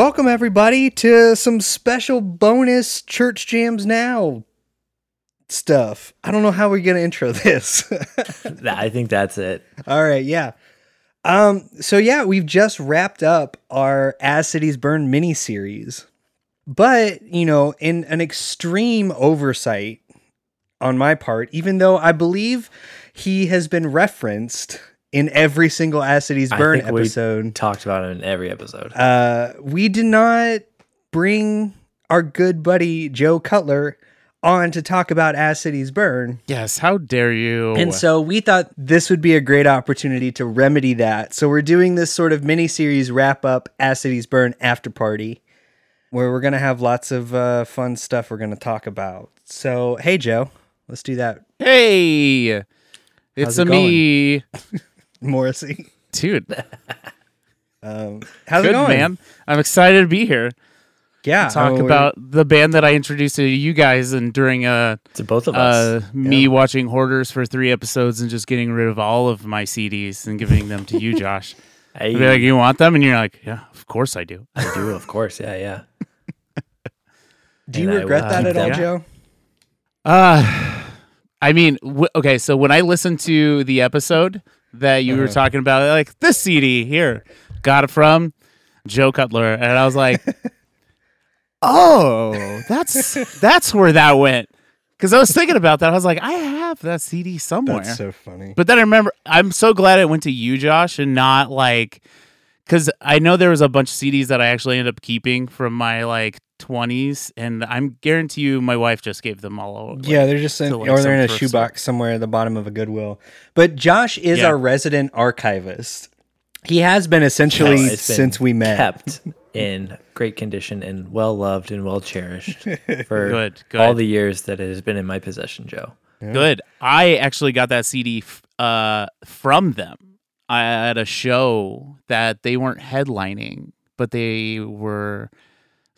Welcome, everybody, to some special bonus Church Jams Now stuff. I don't know how we're going to intro this. I think that's it. All right, yeah. Um, so yeah, we've just wrapped up our As Cities Burn mini series. But, you know, in an extreme oversight on my part, even though I believe he has been referenced in every single As Cities I Burn we episode. Talked about it in every episode. Uh, we did not bring our good buddy Joe Cutler on to talk about As Cities Burn. Yes, how dare you? And so we thought this would be a great opportunity to remedy that. So we're doing this sort of mini series wrap up As Cities Burn after party where we're going to have lots of uh, fun stuff we're going to talk about. So, hey, Joe, let's do that. hey, it's it a me, Morrissey. dude. Um, how's Good it going, man. I'm excited to be here. Yeah. Talk oh, we- about the band that I introduced to you guys, and during uh, to both of uh us. me watching Hoarders for three episodes and just getting rid of all of my CDs and giving them to you, Josh. Hey, I'd be like, you want them? And you're like, yeah, of course I do. I do, of course. Yeah, yeah. Do you and regret will that keep at all, them. Joe? Uh, I mean, w- okay, so when I listened to the episode that you were Uh-huh. talking about, like this CD here, got it from Joe Cutler, and I was like, oh, that's that's where that went. Because I was thinking about that, I was like, I have that CD somewhere. That's so funny. But then I remember, I'm so glad it went to you, Josh, and not like, because I know there was a bunch of CDs that I actually ended up keeping from my like 20s, and I'm guarantee you, my wife just gave them all. Like, yeah, they're just in, like, or they're in a some thrift store. shoebox somewhere at the bottom of a Goodwill. But Josh is Yeah. our resident archivist. He has been essentially No, it's been since we met. Kept in great condition and well loved and well cherished for Good, all the years that it has been in my possession, Joe. Good. I actually got that CD f- uh, from them at a show that they weren't headlining, but they were.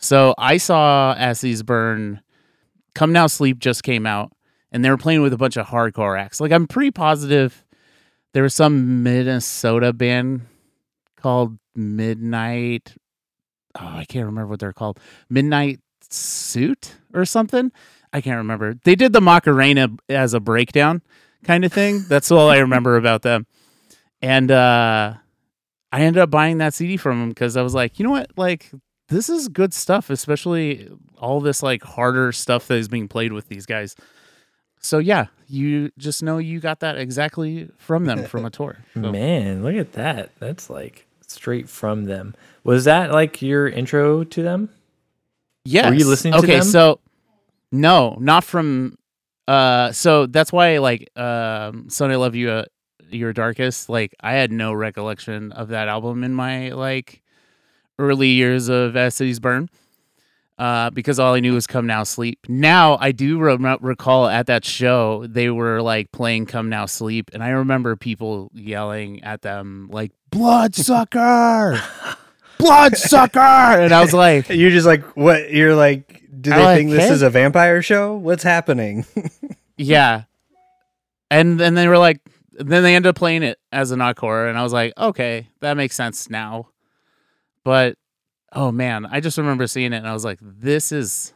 So I saw As Cities Burn. Come Now Sleep just came out, and they were playing with a bunch of hardcore acts. Like I'm pretty positive there was some Minnesota band called Midnight. Oh, I can't remember what they're called. Midnight Suit or something. I can't remember. They did the Macarena as a breakdown kind of thing. That's all I remember about them. And uh I ended up buying that CD from them because I was like, you know what? Like, this is good stuff, especially all this like harder stuff that is being played with these guys. So yeah, you just know you got that exactly from them from a tour. So- Man, look at that. That's like straight from them. Was that like your intro to them? Yes. Were you listening to okay, so no, not from uh so that's why like um Son I Love You uh, Your Darkest, like I had no recollection of that album in my like early years of As Cities Burn. Uh, because all I knew was "Come Now Sleep." Now I do re- recall at that show they were like playing "Come Now Sleep," and I remember people yelling at them like "Bloodsucker, Bloodsucker," and I was like, You're just like, what? You're like, do they like think this is a vampire show? What's happening? Yeah. And then they were like, then they ended up playing it as an encore, and I was like, okay, that makes sense now. But oh man, I just remember seeing it, and I was like, this is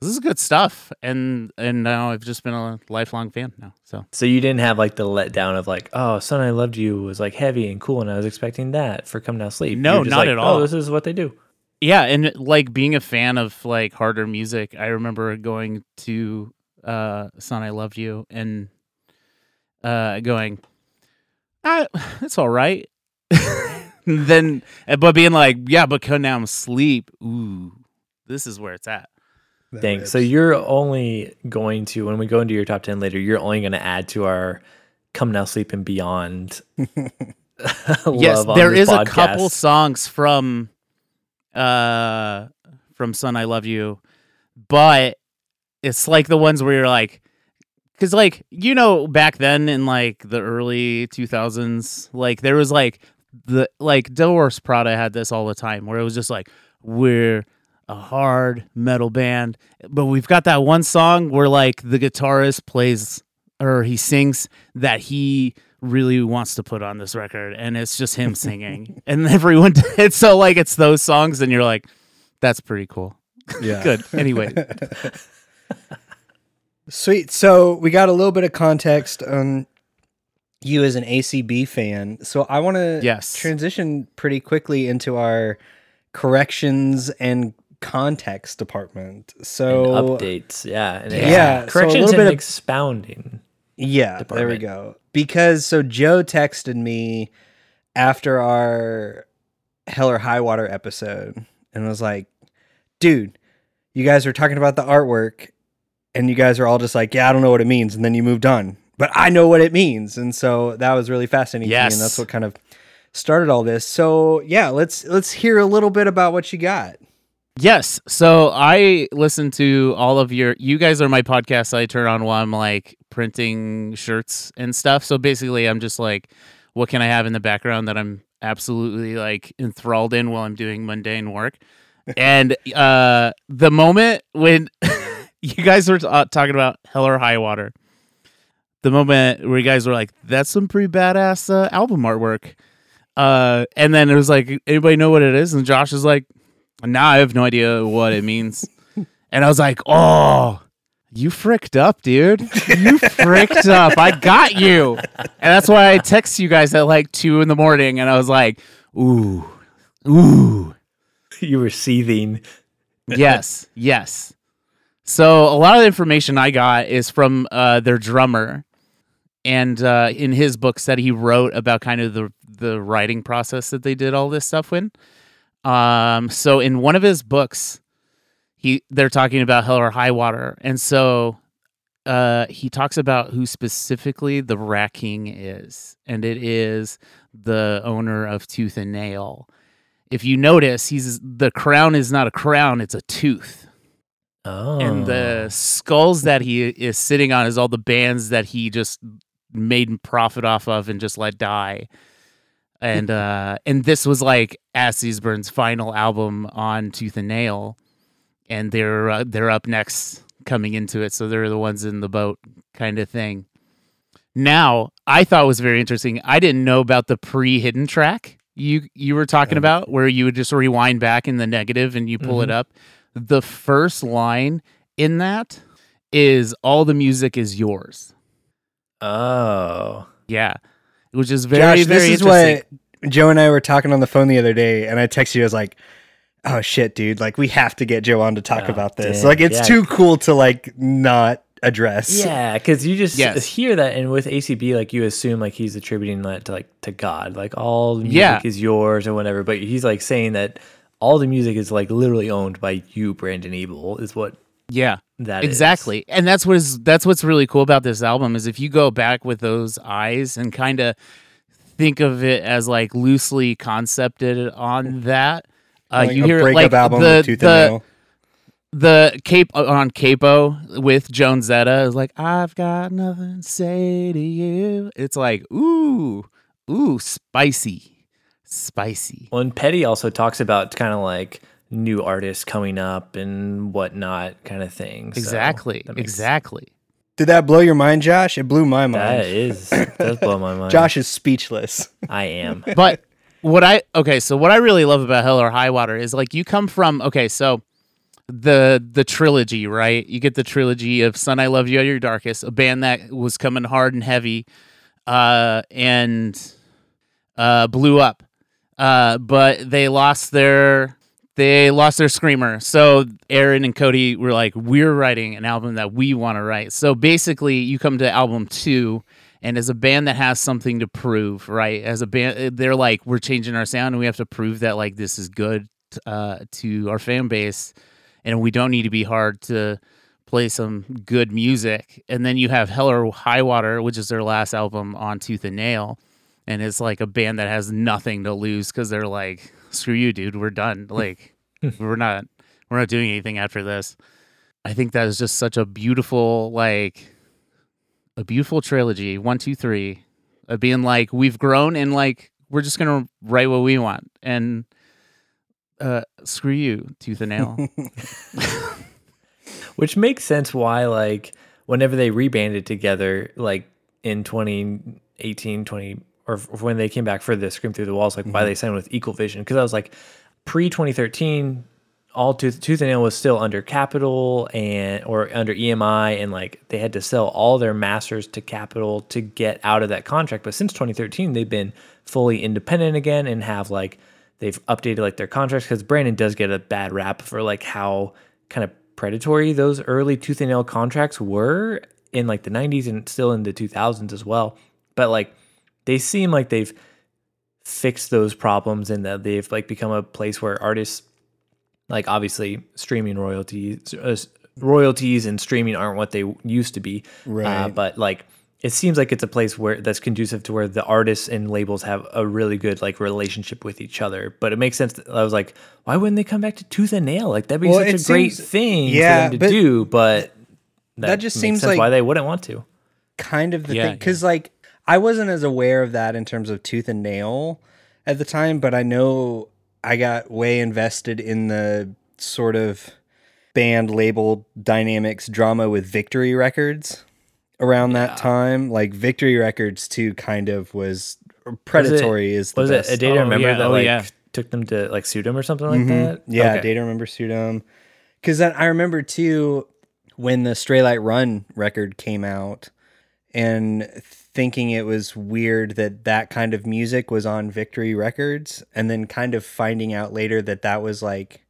this is good stuff, and and now I've just been a lifelong fan now. So So you didn't have like the letdown of like, oh, Son, I Loved You was like heavy and cool, and I was expecting that for Come Now Sleep. No, not like, at all. Oh, this is what they do. yeah, and like being a fan of like harder music, I remember going to uh Son I Loved You and uh going, ah, it's all right. then but being like, yeah, but come now sleep. Ooh, this is where it's at. Dang. So you're only going to when we go into your top ten later, you're only going to add to our Come Now Sleep and Beyond. yes, love on this is a couple songs from uh from Son I Love You, but it's like the ones where you're like cuz like you know back then in like the early 2000s like there was like the like Devil Wears Prada had this all the time where it was just like we're a hard metal band but we've got that one song where like the guitarist plays or he sings that he really wants to put on this record and it's just him singing and everyone it's so like it's those songs and you're like that's pretty cool Yeah. good anyway Sweet. So we got a little bit of context on you as an ACB fan. So I want to Yes. transition pretty quickly into our corrections and context department. And So updates, yeah, and Yeah, so a corrections little and bit of- expounding. Yeah, there we go. Because so Joe texted me after our Hell or High Water episode and was like, dude, you guys were talking about the artwork and you guys are all just like, yeah, I don't know what it means. And then you moved on. But I know what it means. And so that was really fascinating to me. Yes. And that's what kind of started all this. So yeah, let's let's hear a little bit about what you got. Yes. So I listen to all of your. You guys are my podcast. I turn on while I'm like printing shirts and stuff. So basically, I'm just like, what can I have in the background that I'm absolutely like enthralled in while I'm doing mundane work? and uh, the moment when you guys were uh, talking about Hell or High Water, the moment where you guys were like, "That's some pretty badass uh, album artwork," uh, and then it was like, "Anybody know what it is?" And Josh is like. Now I have no idea what it means. and I was like, oh, you fricked up, dude. You fricked up. I got you. And that's why I text you guys at like two in the morning. And I was like, ooh, ooh. You were seething. Yes, yes. So a lot of the information I got is from uh, their drummer. And uh, in his books that he wrote about kind of the, the writing process that they did all this stuff in. Um, so in one of his books, he they're talking about hell or high water, and so uh, he talks about who specifically the Rat King is, and it is the owner of Tooth and Nail. If you notice, he's the crown is not a crown; it's a tooth, Oh, and the skulls that he is sitting on is all the bands that he just made profit off of and just let die and uh and this was like As Cities Burn's final album on Tooth and Nail, and they're uh, they're up next coming into it, so they're the ones in the boat kind of thing. Now, I thought was very interesting. I didn't know about the pre-hidden track you you were talking about, where you would just rewind back in the negative and you pull it Mhm. up. The first line in that is "All the music is yours." Oh, Yeah, which is very Josh, very this is interesting. what Joe and I were talking on the phone the other day, and I texted you. I was like, "Oh shit, dude! Like we have to get Joe on to talk Oh, about this. damn. Like it's Yeah. too cool to like not address." yeah, because you just Yes. hear that, and with ACB, like you assume like he's attributing that to like to God, like all music Yeah. is yours or whatever. But he's like saying that all the music is like literally owned by you, Brandon Ebel, is what Yeah. that is. exactly and that's what is that's what's really cool about this album is if you go back with those eyes and kind of think of it as like loosely concepted on that uh Like you hear breakup like album the with Tooth the, and Nail. the cape on capo with joan zetta is like i've got nothing to say to you it's like ooh ooh spicy spicy Well, and Petty also talks about kind of like new artists coming up and whatnot, kind of thing. So exactly that makes- exactly Did that blow your mind, Josh? It blew my mind. is does blow my mind. Josh is speechless. I am. but what I okay, so what I really love about Hell or High Water is like you come from okay, so the the trilogy, right? You get the trilogy of Son I Love You at Your Darkest, a band that was coming hard and heavy, uh, and uh, blew up. Uh, but they lost their they lost their screamer. So Aaron and Cody were like, we're writing an album that we want to write. So basically, you come to album two, and as a band that has something to prove, right? As a band, they're like, we're changing our sound, and we have to prove that like this is good uh, to our fan base, and we don't need to be hard to play some good music. And then you have Hell or High Water, which is their last album on Tooth and Nail, and it's like a band that has nothing to lose because they're like, screw you, dude, we're done. Like, we're not, we're not doing anything after this. I think that is just such a beautiful, like, a beautiful trilogy. One, two, three, of being like, we've grown and like we're just gonna write what we want and uh screw you, tooth and nail. Which makes sense why, like, whenever they rebanded together, like in 18, 20, or f- when they came back for the Scream Through the Walls, like Mm-hmm. why they signed with Equal Vision. Because I was like, pre 2013, all Tooth, Tooth and Nail was still under Capitol and or under EMI, and like they had to sell all their masters to Capitol to get out of that contract. But since 2013, they've been fully independent again and have like they've updated like their contracts because Brandon does get a bad rap for like how kind of predatory those early Tooth and Nail contracts were in like the 90s and still in the 2000s as well. But like they seem like they've fixed those problems and that they've like become a place where artists like obviously streaming royalties uh, royalties and streaming aren't what they used to be. Uh, Right. but like it seems like it's a place where that's conducive to where the artists and labels have a really good like relationship with each other. But it makes sense that- i was like why wouldn't they come back to tooth and nail? Like that'd be Well, such it a great thing yeah, for them to but do but that, just makes seems sense like- why they wouldn't want to. kind of the Yeah, thing because like I wasn't as aware of that in terms of tooth and nail at the time, but I know I got way invested in the sort of band label dynamics drama with Victory Records around that time. Like Victory Records too kind of was predatory is the was best. it a day to Oh, remember yeah, that oh, like yeah. took them to like sue them or something like that Mm-hmm. Yeah, Okay. Data Remember Sudom. Because then I remember too when the Straylight Run record came out and thinking it was weird that that kind of music was on Victory Records and then kind of finding out later that that was like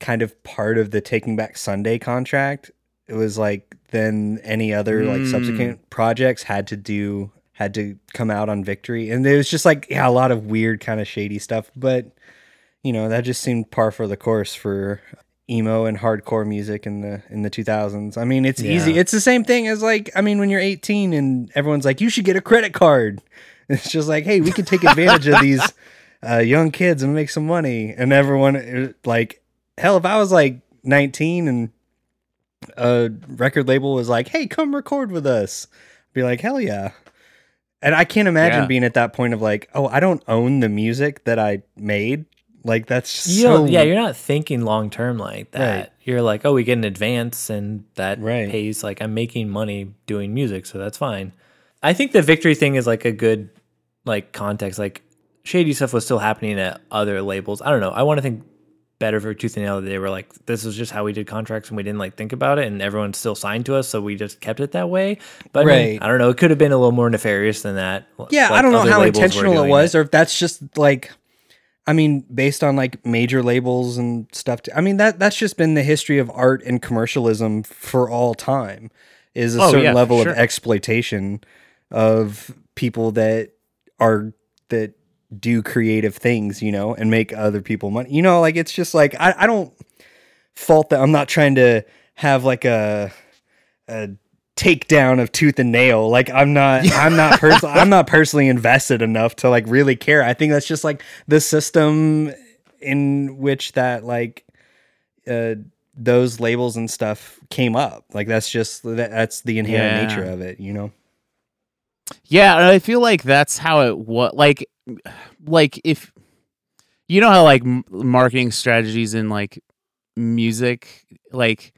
kind of part of the Taking Back Sunday contract. It was like then any other like Mm. subsequent projects had to do had to come out on Victory and it was just like yeah a lot of weird kind of shady stuff but you know that just seemed par for the course for emo and hardcore music in the in the 2000s i mean it's easy. It's the same thing as like i mean when you're 18 and everyone's like you should get a credit card. It's just like hey we can take advantage of these uh, young kids and make some money. And everyone uh, like hell if i was like 19 and a record label was like hey come record with us I'd be like hell yeah. And i can't imagine Yeah. being at that point of like oh i don't own the music that i made like that's You so yeah, you're not thinking long term like that. Right. You're like, oh, we get an advance, and that Right. pays. Like, I'm making money doing music, so that's fine. I think the victory thing is like a good like context. Like, shady stuff was still happening at other labels. I don't know. I want to think better for Tooth and Nail that they were like, this is just how we did contracts, and we didn't like think about it, and everyone's still signed to us, so we just kept it that way. But I, mean, I don't know. It could have been a little more nefarious than that. Yeah, I don't know how intentional it was, or if that's just like, I mean, based on like major labels and stuff. I mean that that's just been the history of art and commercialism for all time. Is a Oh, certain yeah, level sure. of exploitation of people that are that do creative things, you know, and make other people money. You know, like it's just like I, I don't fault that. I'm not trying to have like a a takedown of tooth and nail. Like I'm not I'm not personally I'm not personally invested enough to like really care. I think that's just like the system in which that like uh those labels and stuff came up. Like that's just that, that's the inherent Yeah. nature of it, you know. Yeah, and I feel like that's how it was. Like, like if you know how like m- marketing strategies in like music, like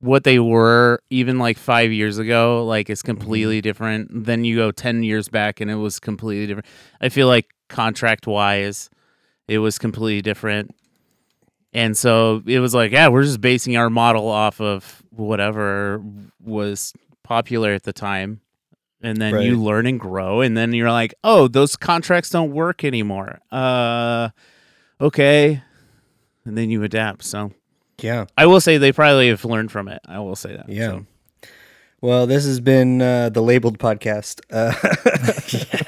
what they were even like five years ago, like it's completely different. Then you go ten years back, and it was completely different. I feel like contract wise, it was completely different. And so it was like, yeah, we're just basing our model off of whatever was popular at the time and then you learn and grow and then you're like oh those contracts don't work anymore uh okay and then you adapt so Yeah. i will say they probably have learned from it i will say that Yeah. so. Well, this has been uh, the labeled podcast. Uh,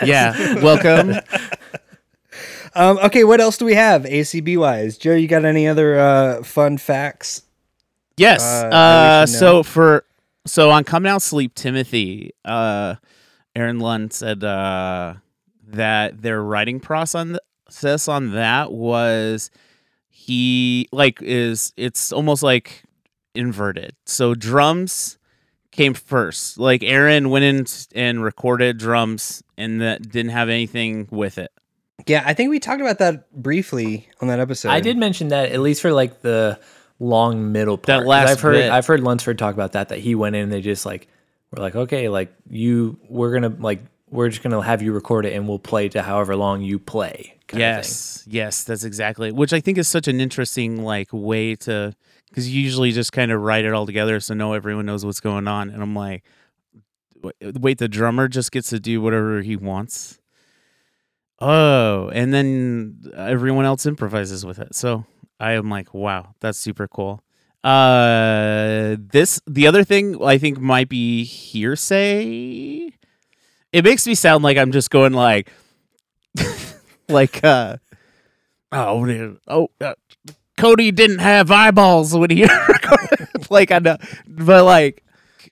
yeah welcome um, okay, what else do we have ACB wise? Joe, you got any other uh, fun facts? yes Uh, uh, so for so on come now sleep timothy uh aaron lund said uh that their writing process on that was he like is it's almost like inverted. So drums came first. Like Aaron went in and recorded drums and that didn't have anything with it. Yeah, I think we talked about that briefly on that episode. I did mention that at least for like the long middle part. That 'Cause last I've heard bit. I've heard Lunsford talk about that that he went in and they just like were like okay like you we're gonna like we're just gonna have you record it and we'll play to however long you play. yes, yes, that's exactly. Which I think is such an interesting like way to because you usually just kind of write it all together so no everyone knows what's going on. And I'm like, wait, the drummer just gets to do whatever he wants. Oh, and then everyone else improvises with it. So I am like, wow, that's super cool. Uh, this the other thing I think might be hearsay. It makes me sound like I'm just going like, like, uh, oh, oh, uh, Cody didn't have eyeballs when he like I know, but like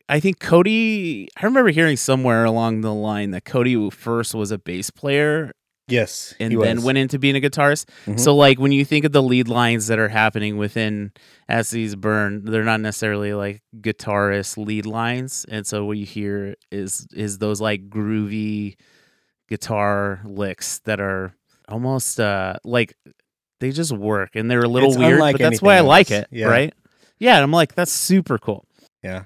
I think Cody. I remember hearing somewhere along the line that Cody first was a bass player Yes, and he then was. went into being a guitarist. Mhm. So like when you think of the lead lines that are happening within As Cities Burn, they're not necessarily like guitarist lead lines, and so what you hear is is those like groovy guitar licks that are almost uh like they just work and they're a little It's weird, but that's why I anything like else. it, Yeah. right? Yeah, and I'm like that's super cool. Yeah.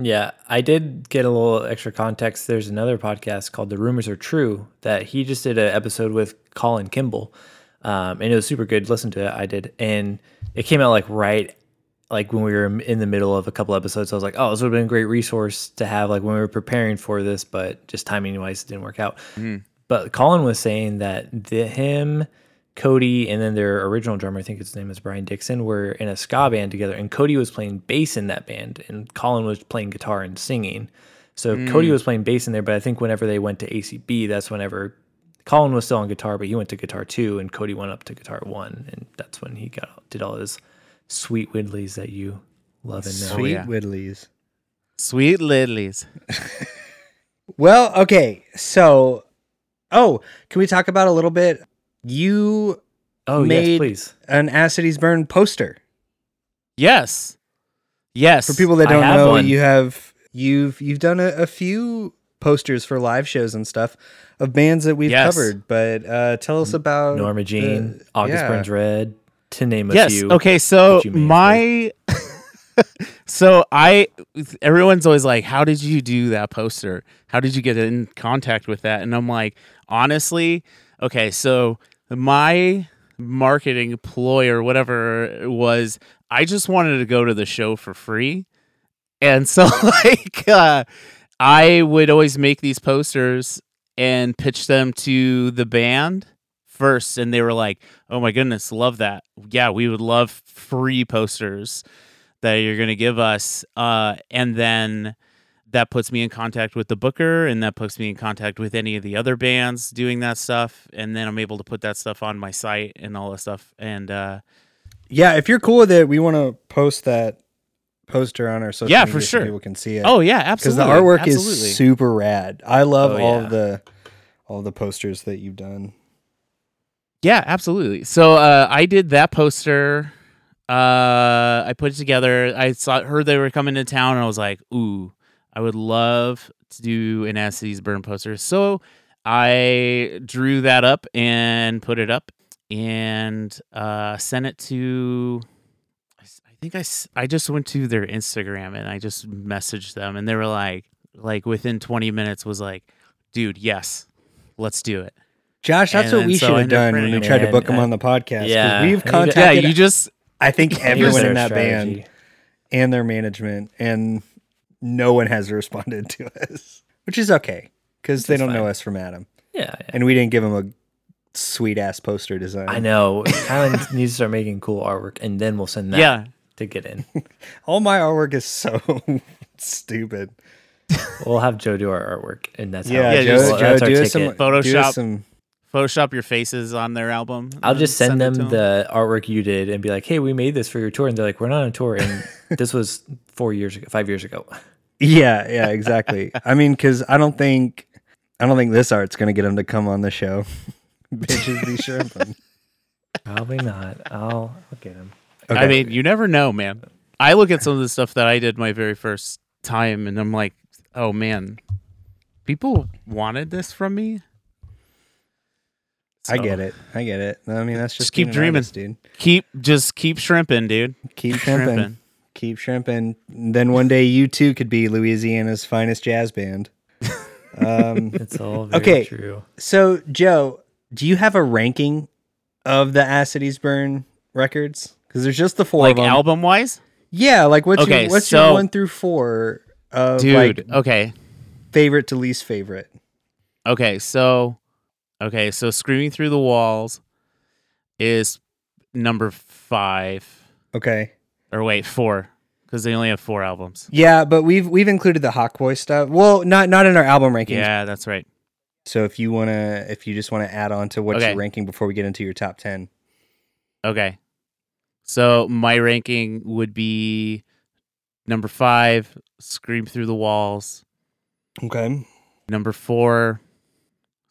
Yeah, I did get a little extra context. There's another podcast called The Rumors Are True that he just did an episode with Colin Kimball, um, and it was super good. Listen to it, I did, and it came out like right, like when we were in the middle of a couple episodes. I was like, oh, this would have been a great resource to have like when we were preparing for this, but just timing wise, it didn't work out. But Colin was saying that the, him, Cody, and then their original drummer, I think his name is Brian Dixon, were in a ska band together, and Cody was playing bass in that band, and Colin was playing guitar and singing. So hmm. Cody was playing bass in there, but I think whenever they went to ACB, that's whenever Colin was still on guitar, but he went to guitar two, and Cody went up to guitar one, and that's when he got did all his sweet widdlies that you love and know. Oh, sweet yeah. Whittleys. Sweet lilies. Well, okay. So, oh, can we talk about a little bit? You Oh yes, Made- please. an As Cities Burn poster. Yes. Yes. For people that don't know, one. you have you've you've done a, a few posters for live shows and stuff of bands that we've Yes. covered. But uh, tell us about Norma Jean, the- August yeah. Burns Red, to name a yes. few. Okay. So that you made, my, so I, everyone's always like, "How did you do that poster? How did you get in contact with that?" And I'm like, honestly, okay. So my marketing ploy or whatever was, I just wanted to go to the show for free, and so like, uh, I would always make these posters and pitch them to the band first. And they were like oh my goodness love that. Yeah we would love free posters that you're going to give us. Uh, and then that puts me in contact with the booker and that puts me in contact with any of the other bands doing that stuff and then i'm able to put that stuff on my site and all that stuff and uh, Yeah, if you're cool with it, we want to post that poster on our social Yeah, media for so sure. people can see it. oh yeah absolutely. because the artwork absolutely. is super rad. I love Oh, all yeah. the all the posters that you've done. Yeah, absolutely. So uh, I did that poster. Uh, I put it together. I saw heard they were coming to town, and I was like, "Ooh, I would love to do an As Cities Burn poster." So I drew that up and put it up, and uh, sent it to. I think I, I just went to their Instagram and I just messaged them, and they were like, like within twenty minutes was like, "Dude, yes, let's do it." Josh, that's And what we so should I have done when we tried to book him I- on the podcast. 'cause Yeah, we've need to- Yeah, contacted. you just I think everyone in that strategy. band and their management, and no one has responded to us, which is okay because they don't know us from Adam, Yeah, yeah. and we didn't give him a sweet ass poster design. I know. Kylan needs to start making cool artwork, and then we'll send that yeah. to get in. All my artwork is so stupid. We'll have Joe do our artwork, and that's Yeah, how Yeah, Joe, just- well, Joe, that's our do ticket. some Photoshop. us some. Photoshop your faces on their album. I'll just send, it them to the artwork you did and be like, "Hey, we made this for your tour," and they're like, "We're not on tour," and this was four years ago, five years ago. Yeah, yeah, exactly. I mean, because I don't think I don't think this art's gonna get him to come on the show. Bitches be shrimping. Probably not. I'll, I'll get him. Okay. I mean, you never know, man. I look at some of the stuff that I did my very first time, and I'm like, oh man, people wanted this from me. I get it. I get it. I mean, that's just, Just keep dreaming. artist, dude. Keep just keep shrimping, dude. Keep shrimping. Keep shrimping. Then one day you too could be Louisiana's finest jazz band. Um, It's all very Okay. true. so Joe, do you have a ranking of the As Cities Burn records? Because there's just the four like of them. album wise, Yeah, like what's Okay, your what's so- your one through four of dude. like okay, favorite to least favorite? okay. So, okay. So, screaming through the walls is number five, Okay. or wait, four, because they only have four albums. Yeah, but we've we've included the Hawkboy stuff. Well, not not in our album rankings. Yeah, that's right. So if you wanna if you just wanna add on to what Okay. you're ranking before we get into your top ten. Okay. So my ranking would be number five, Scream Through the Walls. Okay. Number four,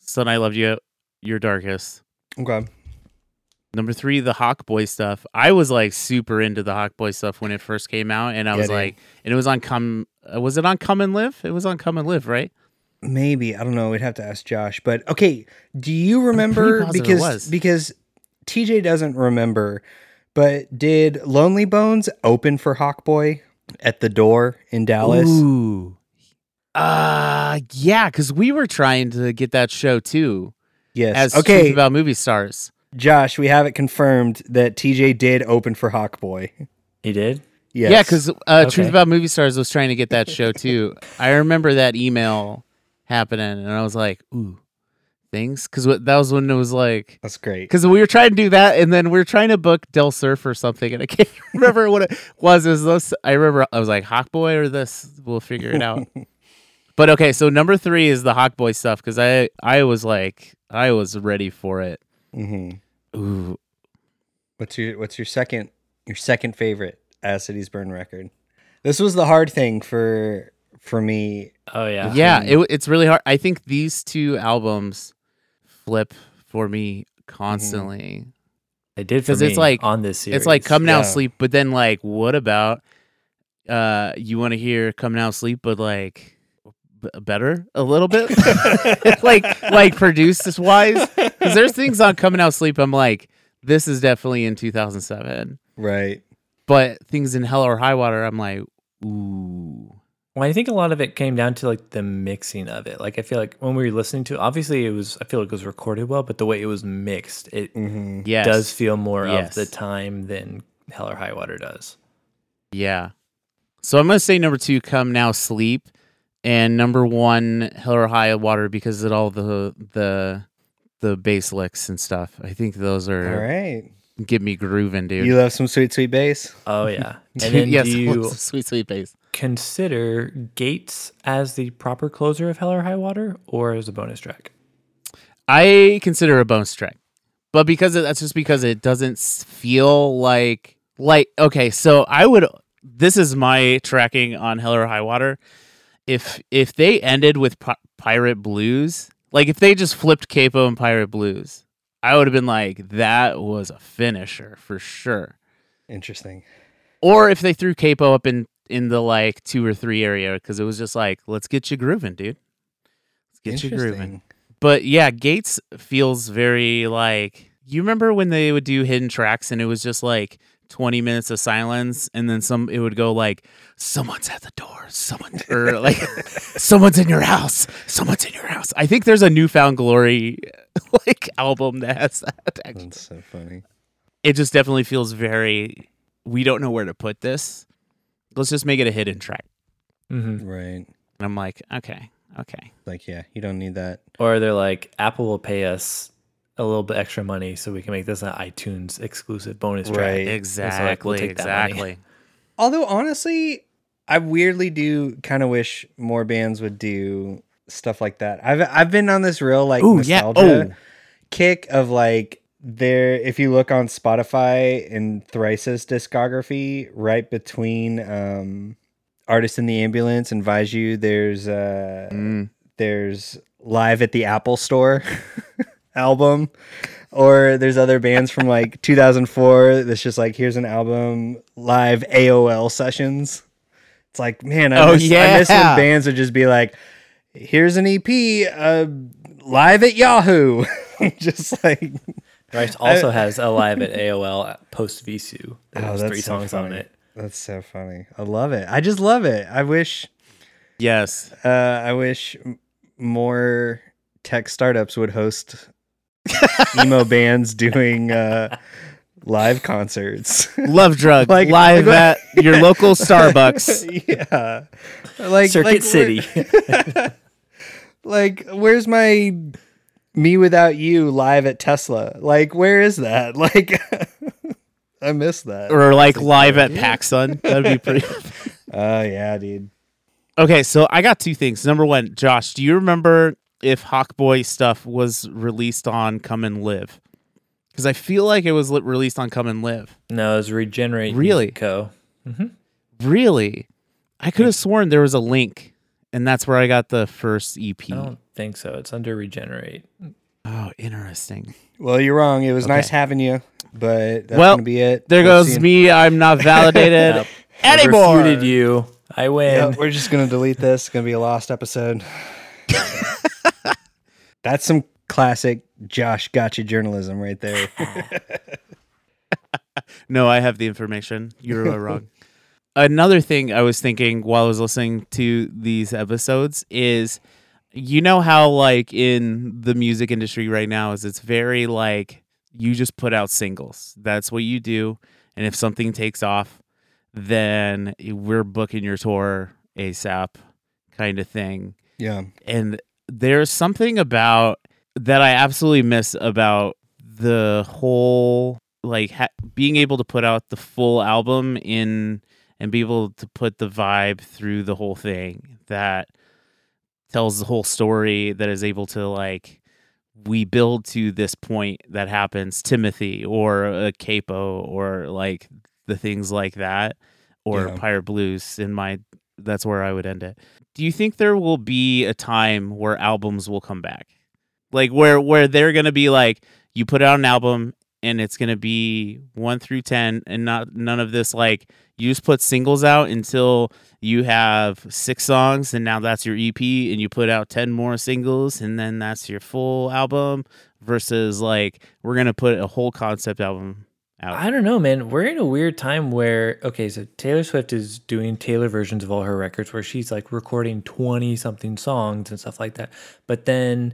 Son, I Loved You, Your Darkest. Okay. Number three, the Hawk Boy stuff. I was like super into the Hawk Boy stuff when it first came out, and I Yeah, was dude. like, and it was on Come. uh, Was it on Come and Live? It was on Come and Live, right? Maybe I don't know. We'd have to ask Josh. But okay, do you remember because because TJ doesn't remember, but did Lonely Bones open for Hawkboy at the door in Dallas? Ooh. Uh yeah, because we were trying to get that show too. Yes. As Truth okay, about movie stars. Josh, we have it confirmed that TJ did open for Hawkboy. He did. Yes. Yeah, because uh, Truth About Movie Stars was trying to get that show too. I remember that email happening, and I was like, "Ooh, things," because that was when it was like, that's great. because we were trying to do that, and then we were trying to book Del Surf or something, and I can't remember what it was. Is this? I remember I was like, "Hawk Boy" or this. We'll figure it out. but okay, so number three is the Hawk Boy stuff because I I was like I was ready for it. hmm Ooh, What's your What's your second Your second favorite As Cities Burn record? This was the hard thing for for me. Oh yeah. yeah, it, it's really hard. I think these two albums flip for me constantly. They did for 'Cause it's like- on this series. It's like Come Now Yeah. Sleep, but then like what about uh you want to hear Come Now Sleep but like b- better a little bit? like like produced wise cuz there's things on Coming Out Sleep I'm like this is definitely in 2007. Right. But things in Hell or High Water I'm like ooh. Well, I think a lot of it came down to like the mixing of it. Like I feel like when we were listening to, obviously it was. I feel like it was recorded well, but the way it was mixed, it hmm Yes. does feel more Yes. of the time than Hell or High Water does. Yeah. So I'm gonna say number two, Come Now Sleep, and number one, Hell or High Water because of all the the the bass licks and stuff. I think those are all right. get me grooving, dude. You love some sweet sweet bass. Oh yeah. And then yes, you sweet sweet bass. consider Gates as the proper closer of Hell or High Water, or as a bonus track? I consider a bonus track, but because it, that's just because it doesn't feel like like okay. So I would. This is my tracking on Hell or High Water. If if they ended with Pi- Pirate Blues, like if they just flipped Capo and Pirate Blues, I would have been like that was a finisher for sure. Interesting. Or if they threw Capo up in in the like two or three area because it was just like let's get you grooving, dude. Let's get you grooving. But yeah, Gates feels very like you remember when they would do hidden tracks and it was just like 20 minutes of silence and then some it would go like someone's at the door someone or like someone's in your house someone's in your house i think there's a newfound glory like album that has that actually. That's so funny. it just definitely feels very we don't know where to put this let's just make it a hidden track Mm-hmm. Right. and i'm like okay okay Like, yeah, you don't need that. Or they're like, Apple will pay us a little bit extra money so we can make this an iTunes exclusive bonus track. Right. exactly take that money. exactly Although honestly, I weirdly do kind of wish more bands would do stuff like that. I've I've been on this real like Ooh, yeah. nostalgia Oh. kick of like there if you look on Spotify and Thrice's discography, right between um Artist in the Ambulance and Vheissu, there's uh Mm. there's Live at the Apple Store album. Or there's other bands from like 2004 that's just like, here's an album, live AOL sessions. It's like, man, I, Oh, miss, I miss yeah. when bands would just be like, here's an EP, uh, live at Yahoo. just like, Thrice also has a live at AOL post Vheissu. That Oh, has that's three so songs on funny. it. that's so funny. I love it. I just love it. I wish, yes uh, I wish more tech startups would host emo bands doing uh, live concerts. Love Drug Like- live like- at your local Starbucks. yeah, like Circuit like, City. where- like, where's my mewithoutYou live at Tesla? Like, where is that? Like, I miss that. or like live at PacSun. That'd be pretty. Oh yeah, dude. Okay, so I got two things. Number one, Josh, do you remember if Hawkboy stuff was released on Come and Live? Because I feel like it was li- released on Come and Live. No, it was Regenerate Really? Co. Mm-hmm. Really? I could have sworn there was a link, and that's where I got the first EP. I don't think so. It's under Regenerate. Oh, interesting. Well, you're wrong. It was nice having you, but that's Well, gonna be it. There We'll goes me. I'm not validated Nope. anymore. Refuted you. I win. Yeah, we're just gonna delete this. It's gonna be a lost episode. That's some classic Josh gotcha journalism right there. No, I have the information. You're wrong. Another thing I was thinking while I was listening to these episodes is you know how like in the music industry right now is it's very like you just put out singles. That's what you do. And if something takes off, then we're booking your tour ASAP kind of thing yeah. and there's something about that I absolutely miss about the whole like ha- being able to put out the full album in and be able to put the vibe through the whole thing that tells the whole story that is able to like we build to this point that happens Timothy or a capo or like the things like that or Yeah. Pirate Blues in my that's where I would end it. Do you think there will be a time where albums will come back? Like where where they're to be like you put out an album and it's to be 1 through 10 and not none of this like you just put singles out until you have 6 songs and now that's your EP and you put out 10 more singles and then that's your full album versus like we're going to put a whole concept album out. I don't know, man. We're in a weird time where okay, so Taylor Swift is doing Taylor versions of all her records where she's like recording 20 something songs and stuff like that. But then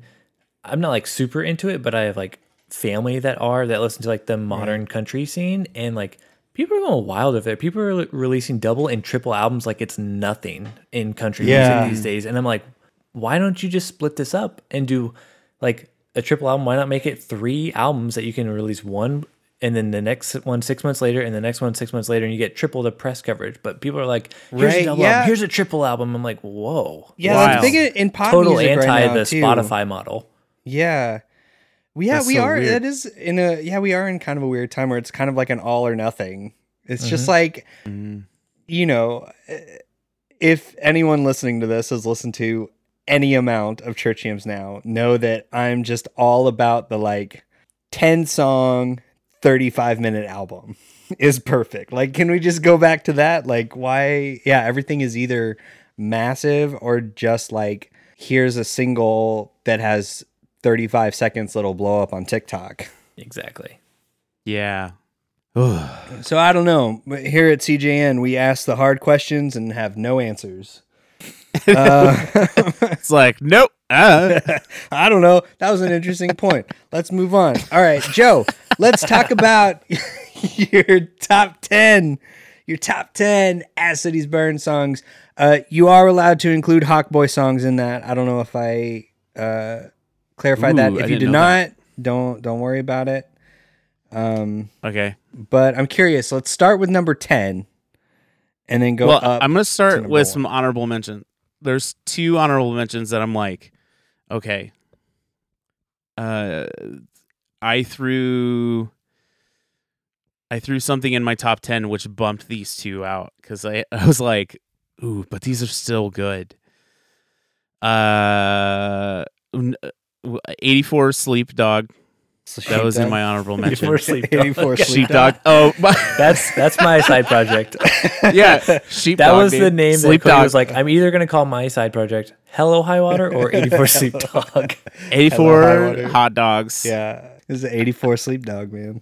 I'm not like super into it, but I have like family that are that listen to like the modern country scene and like people are going wild over there. People are releasing double and triple albums like it's nothing in country Yeah. music these days. And I'm like, why don't you just split this up and do like a triple album? Why not make it three albums that you can release one and then the next one six months later and the next one six months later and you get triple the press coverage? But people are like, here's Right, a double yeah. album, here's a triple album. I'm like, whoa. Yeah, Wow. that's big in, in pop Total music anti right now, the too. Spotify model. Yeah. Well, yeah, That's we so are. weird. That is in a yeah, we are in kind of a weird time where it's kind of like an all or nothing. It's Mm-hmm. just like Mhm. you know, eh, if anyone listening to this has listened to any amount of church hymns now, know that I'm just all about the like 10 song, 35 minute album is perfect. Like, can we just go back to that? Like, why? Yeah, everything is either massive or just like, here's a single that has 35 seconds that'll blow up on TikTok. Exactly. Yeah. So I don't know. But Here at CJN, we ask the hard questions and have no answers. Uh, It's like, nope. I don't know. That was an interesting point. Let's move on. All right, Joe, let's talk about your top 10. Your top 10 As Cities Burn songs. Uh, you are allowed to include Hawkboy songs in that. I don't know if I uh, clarified that. Ooh, I If you didn't did not, that. don't don't worry about it. Um, Okay. but I'm curious. Let's start with number 10 and then go well, up. I'm going to start with one. some honorable mention. There's two honorable mentions that I'm like, okay. Uh, I threw, I threw something in my top ten which bumped these two out because I, I was like, ooh, but these are still good. Uh, uh, 84 Sleep Dog. That was in my honorable mention. 84 Sleep Dog. 84 Sleep Sheepdog. Oh, my, That's that's my side project. yeah, Sheepdog. That was the dude. name that Sleep Cody Dog. was like, I'm either gonna call my side project Hello High Water or 84 Sleep Dog. 84 hot dogs. Yeah. This is an 84 Sleep Dog, man.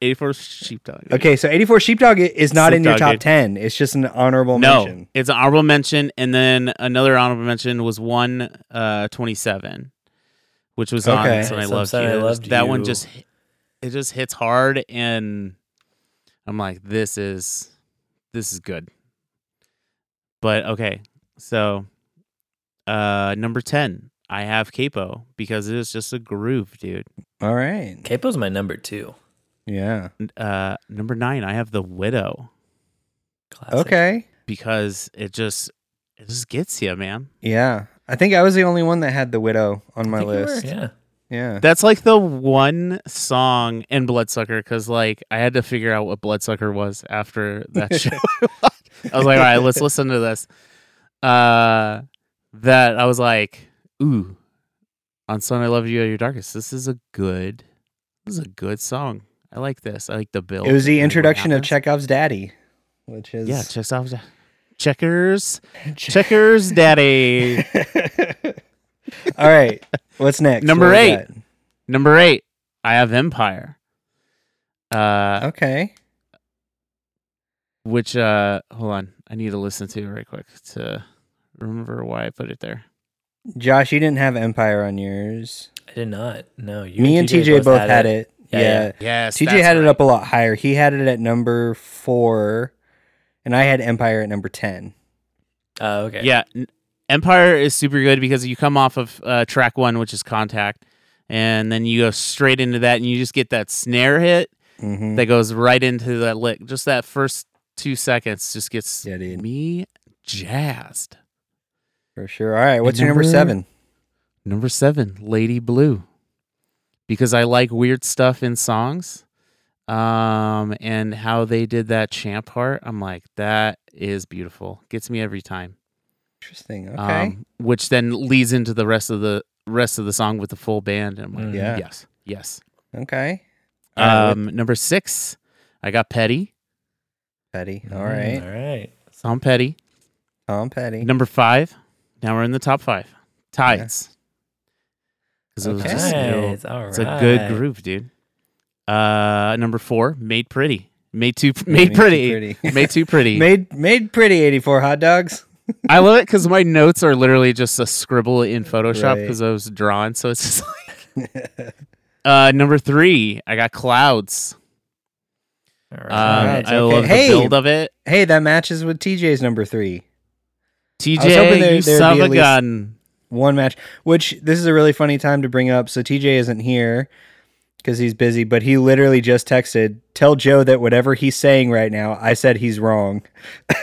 84 Sheepdog. Okay, so 84 Sheepdog i- is not in your Sheepdog, top dude. 10. It's just an honorable No, mention. it's an honorable mention, and then another honorable mention was one uh, 27, which was on Okay. Some I Some Loved You. I Loved that one just it just hits hard, and I'm like, this is this is good. But okay, so uh, number 10, I have Capo because it is just a groove, dude. All right. Capo's my number two. Yeah. Uh, number nine, I have The Widow Classic. Okay. because it just it just gets you, man. Yeah. I think I was the only one that had The Widow on my I think you were, list. Yeah. Yeah. That's like the one song in Bloodsucker because like I had to figure out what Bloodsucker was after that show. I was like, all right, let's listen to this. Uh, that I was like, ooh, on "Son I Love You at Your Darkest." This is a good, this is a good song. I like this. I like the build. It was the I like what introduction of happens. Chekhov's daddy, which is Yeah, checks off. Checkers, checkers, daddy. All right. What's next? Number What eight. Number eight, I have Empire. Uh. Okay. which uh hold on i need to listen to it right quick to remember why i put it there Josh, you didn't have Empire on yours. I did not. No, you Me and TJ both, had it. Yeah, Yeah. yeah. yes TJ had it up a lot higher. He had it at number four, and I had Empire at number 10. Oh, okay. yeah empire is super good because you come off of uh, track one which is contact and then you go straight into that and you just get that snare hit Mm-hmm. that goes right into that lick just that first two seconds just gets Yeah, dude. me jazzed For sure. All right. What's your number number- seven? number seven lady blue because i like weird stuff in songs um and how they did that champ part i'm like that is beautiful gets me every time Interesting. Okay. um, which then leads into the rest of the rest of the song with the full band and i'm like. Yeah. yes yes okay. All right, what- um number six i got petty Petty. All Mm, right. All right. tom petty Tom Petty. number five now we're in the top five tides 'Cause it was Okay. just real- Nice. All It's a good right. groove, dude. Uh, number four, made pretty, made too, made, Made Too pretty, Pretty. made too pretty. Made made pretty 84 hot dogs. I love it because my notes are literally just a scribble in Photoshop Right. because I was drawn. So it's just like, uh, number three, I got clouds. All Um, right. Clouds, I okay. love Hey! the build of it. hey, that matches with TJ's number three. hoping TJ, there- you there'd son of a gun. One match, which this is a really funny time to bring up. So TJ isn't here because he's busy, but he literally just texted, "Tell Joe that whatever he's saying right now, I said he's wrong."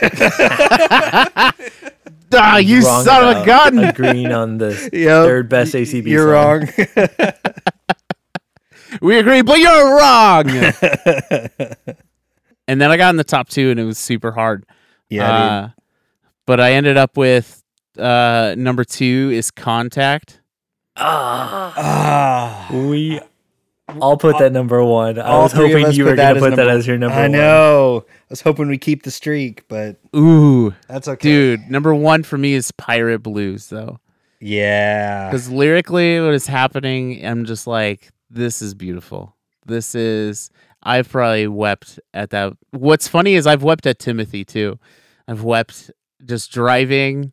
Ah, you wrong son of a gun! Agreeing on the yep, third best ACB. You're song. wrong. we agree, but you're wrong. and then I got in the top two, and it was super hard. yeah. Uh, but I ended up with uh, number two is contact. Ah, Ah. we all put that number one. I was hoping you were going to put that as your number I one. know. I was hoping we keep the streak, but Ooh, that's okay. dude, number one for me is Pirate Blues though, Yeah. because lyrically, what is happening, I'm just like, this is beautiful. This is. I've probably wept at that. What's funny is I've wept at Timothy too. I've wept just driving,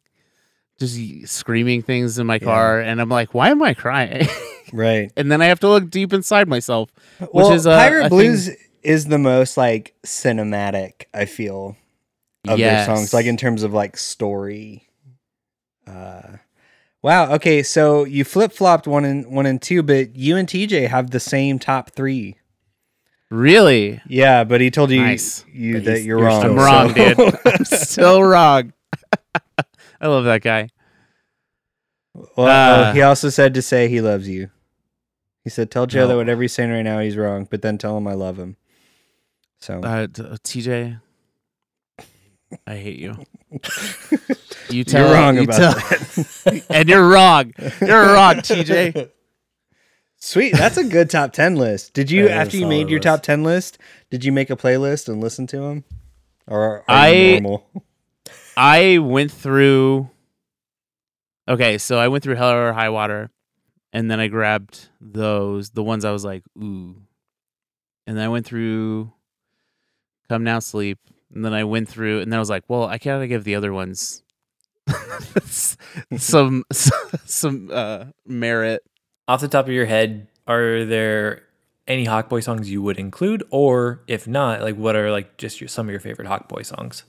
just screaming things in my Yeah. car, and I'm like, why am I crying? Right. and then I have to look deep inside myself. Well, is, uh, Pirate a Blues is the most like cinematic, I feel, of their songs, like in terms of like story. Uh Wow, okay, so you flip flopped one and one and two, but you and TJ have the same top three. really, Yeah, but he told you Nice. you But that you're you're wrong. I'm wrong, so- dude. I'm still wrong. I love that guy. well, Uh, oh, he also said to say he loves you. He said, "Tell Joe No. that whatever he's saying right now, he's wrong, but then tell him I love him." So Uh, uh, TJ, I hate you. You tell you're wrong you about tell- that. and you're wrong. You're wrong, TJ. Sweet, that's a good top ten list. Did you, That is a after you made your list. top ten list, did you make a playlist and listen to them, or are I- you normal? I went through. Okay, so I went through Hell or High Water, and then I grabbed those, the ones I was like, ooh, and then I went through Come Now Sleep, and then I went through, and then I was like, well, I gotta give the other ones some some uh, merit. Off the top of your head, are there any Hawkboy songs you would include, or if not, like what are like just your, some of your favorite Hawkboy songs?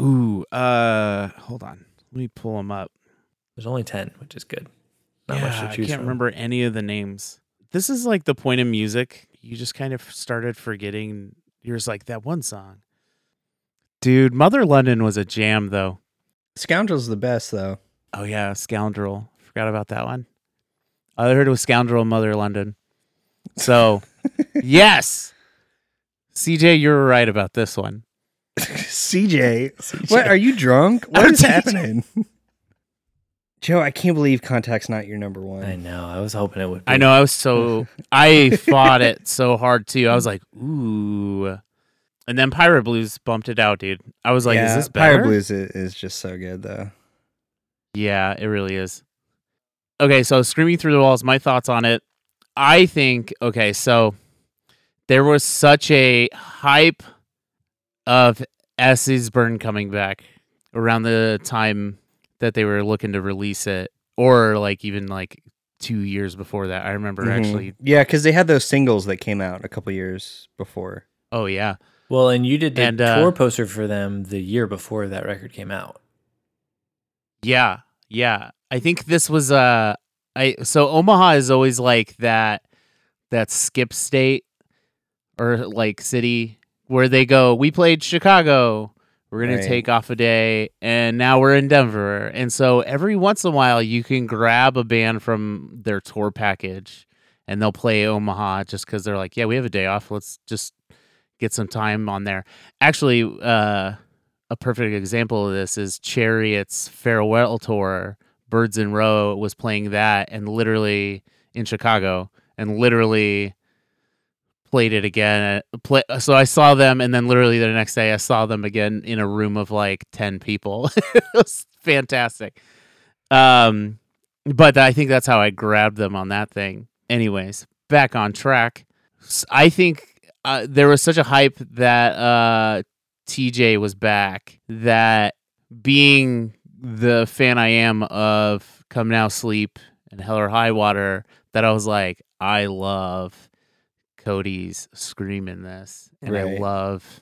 Ooh, uh, hold on, let me pull them up. There's only ten, which is good. Not yeah, much to I can't from. remember any of the names. This is like the point of music. You just kind of started forgetting. You're just like that one song. Dude, Mother London was a jam though. Scoundrel's the best though. Oh yeah, Scoundrel. Forgot about that one. I heard it was Scoundrel Mother London. So, yes. CJ, you're right about this one. CJ, what are you drunk? What I'm is TJ. happening? Joe, I can't believe contact's not your number one. I know. I was hoping it would. Be. I know I was so I fought it so hard too. I was like, ooh. And then Pirate Blues bumped it out, dude. I was like, is this better? Pirate Blues is, is just so good though. Yeah, it really is. Okay, so Screaming Through the Walls, my thoughts on it. I think, okay, so there was such a hype of S's Burn coming back around the time that they were looking to release it, or like even like two years before that. I remember Mhm. actually, yeah, because they had those singles that came out a couple years before. oh, yeah. Well, and you did the And, uh, tour poster for them the year before that record came out. Yeah, yeah. I think this was uh I so Omaha is always like that that skip state or like city where they go, we played Chicago. We're going Right. to take off a day and now we're in Denver. And so every once in a while you can grab a band from their tour package and they'll play Omaha just cuz they're like, yeah, we have a day off. Let's just get some time on there. Actually, uh a perfect example of this is Chariot's farewell tour. Birds in Row was playing that and literally in Chicago and literally played it again. Play, so I saw them and then literally the next day I saw them again in a room of like 10 people. it was fantastic. Um but I think that's how I grabbed them on that thing. Anyways, back on track. I think uh, there was such a hype that uh TJ was back that being the fan I am of Come Now Sleep and Hell or High Water that I was like I love Cody's screaming this and I love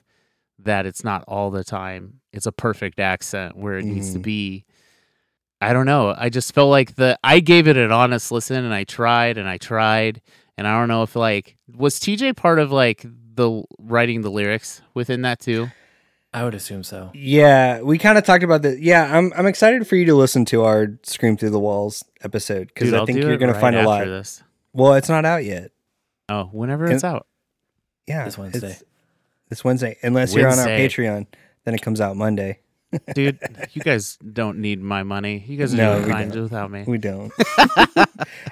that it's not all the time. It's a perfect accent where it needs to Mhm. be. I don't know. I just felt like the I gave it an honest listen and I tried and I tried and I don't know if like was TJ part of like the writing the lyrics within that too? I would assume so. Yeah, we kind of talked about that. Yeah, I'm I'm excited for you to listen to our "Scream Through the Walls" episode because I I'll think you're it gonna find a lot. after This. Well, it's not out yet. Oh, whenever Can- it's out. Yeah, This Wednesday. This Wednesday, unless you're on our Patreon, then it comes out Monday. Dude, you guys don't need my money. You guys are No, doing fine don't. without me. We don't. uh,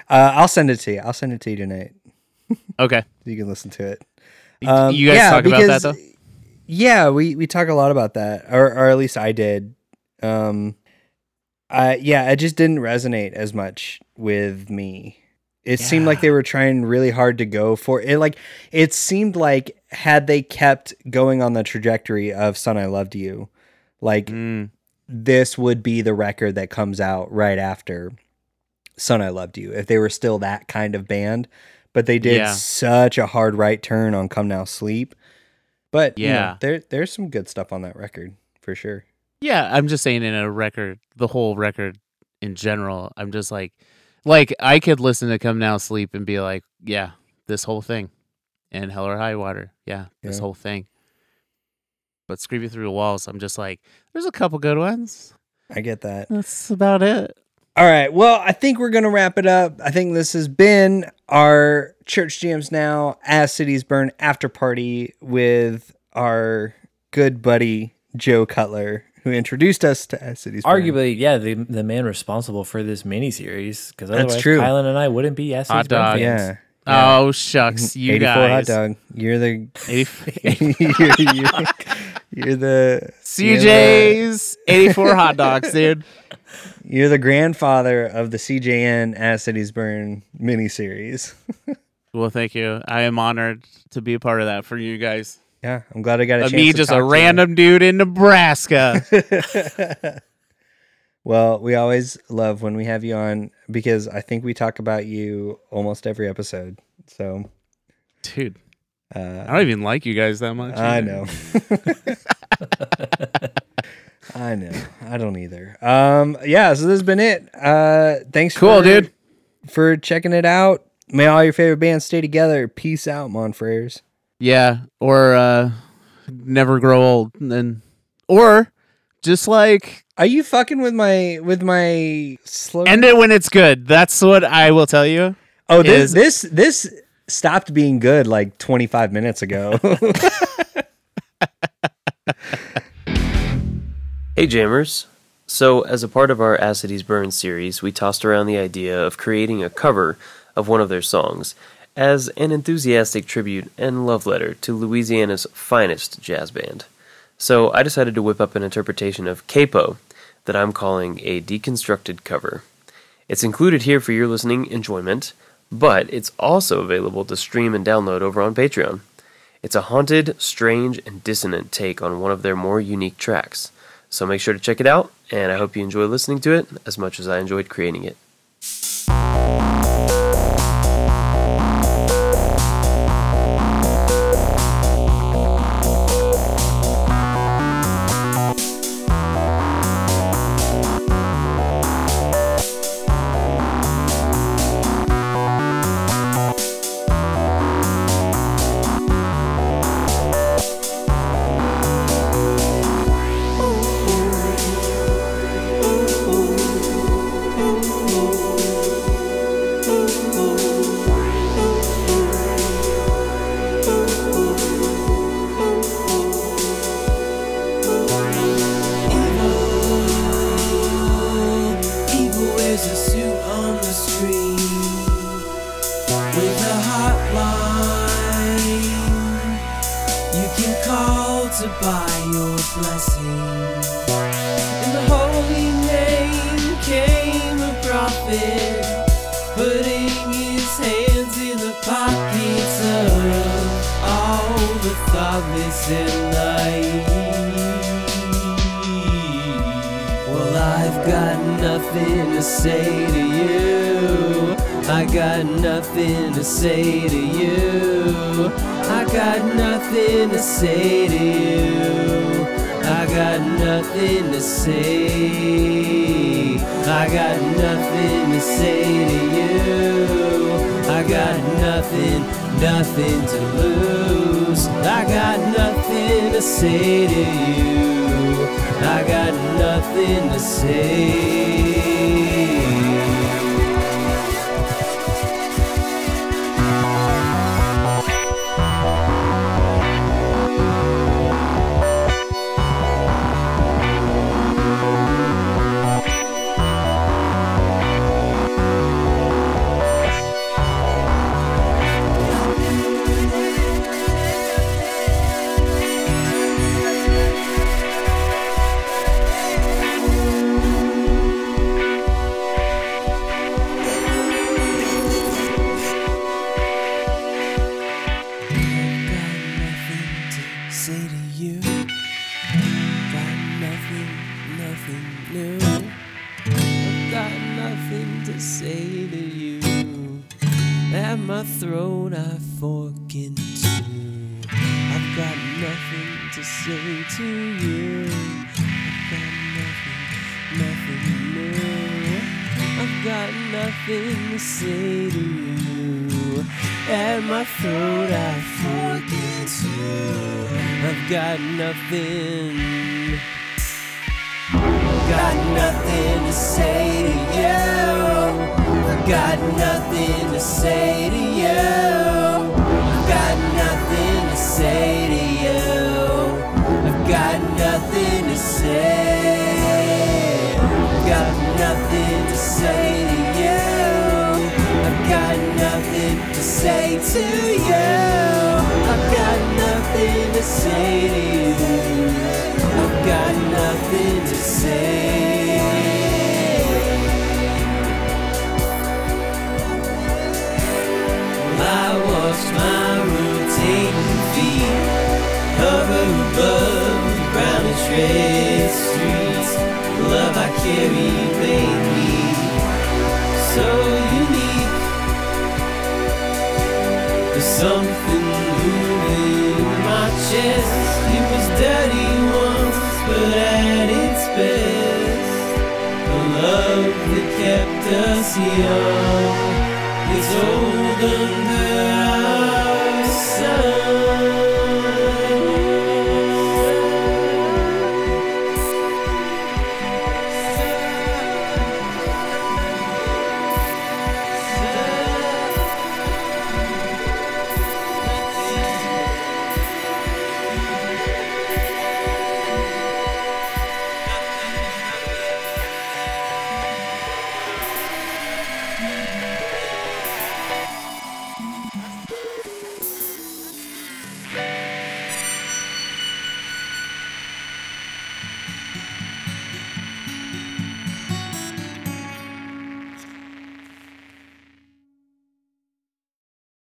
I'll send it to you. I'll send it to you tonight. Okay. You can listen to it. Y- Um, you guys yeah, talk about that though? Yeah, we we talk a lot about that, or or at least I did. Um, I yeah, it just didn't resonate as much with me. It seemed like they were trying really hard to go for it. Like it seemed like had they kept going on the trajectory of "Son, I Loved You," like Mm, this would be the record that comes out right after Son I Loved You if they were still that kind of band. But they did Yeah. such a hard right turn on Come Now Sleep. But yeah, Yeah. there there's some good stuff on that record for sure. yeah, I'm just saying in a record, the whole record in general, I'm just like like I could listen to Come Now Sleep and be like, yeah, this whole thing. And Hell or High Water. Yeah, this Yeah. whole thing. But Screaming Through the Walls, I'm just like, there's a couple good ones. I get that. That's about it. All right. Well, I think we're going to wrap it up. I think this has been our Church Jams Now As Cities Burn after party with our good buddy Joe Cutler, who introduced us to As Cities Burn. Arguably, yeah, the the man responsible for this miniseries because That's otherwise, true. Kylan and I wouldn't be yes Hot dog. Yeah. Oh shucks, mm-hmm. you 84 guys. hot dog. You're the 80 you're, you're, you're the CJ's 84 hot dogs, dude. You're the grandfather of the CJN As Cities Burn miniseries. Well, thank you. I am honored to be a part of that for you guys. Yeah, I'm glad I got a Uh, chance. me, to just talk a to you. random dude in Nebraska. well, we always love when we have you on because I think we talk about you almost every episode. So, dude, I uh, don't even like you guys that much. I either. know. I know. I don't either. Um, yeah, so this has been it. Uh, thanks Cool, for, dude. for checking it out. May all your favorite bands stay together. Peace out, Monfrères. Yeah, or uh, never grow old, and then, or just like Are you fucking with my with my slogan? end it when it's good. That's what I will tell you. oh, this is- this this stopped being good like 25 minutes ago. Hey Jammers! So, as a part of our As Cities Burn series, we tossed around the idea of creating a cover of one of their songs as an enthusiastic tribute and love letter to Louisiana's finest jazz band. So, I decided to whip up an interpretation of Capo that I'm calling a deconstructed cover. It's included here for your listening enjoyment, but it's also available to stream and download over on Patreon. It's a haunted, strange, and dissonant take on one of their more unique tracks. So make sure to check it out, and I hope you enjoy listening to it as much as I enjoyed creating it. Red streets. Love I carry made me so unique. There's something moving in my chest. It was dirty once, but at its best, the love that kept us young. It's old under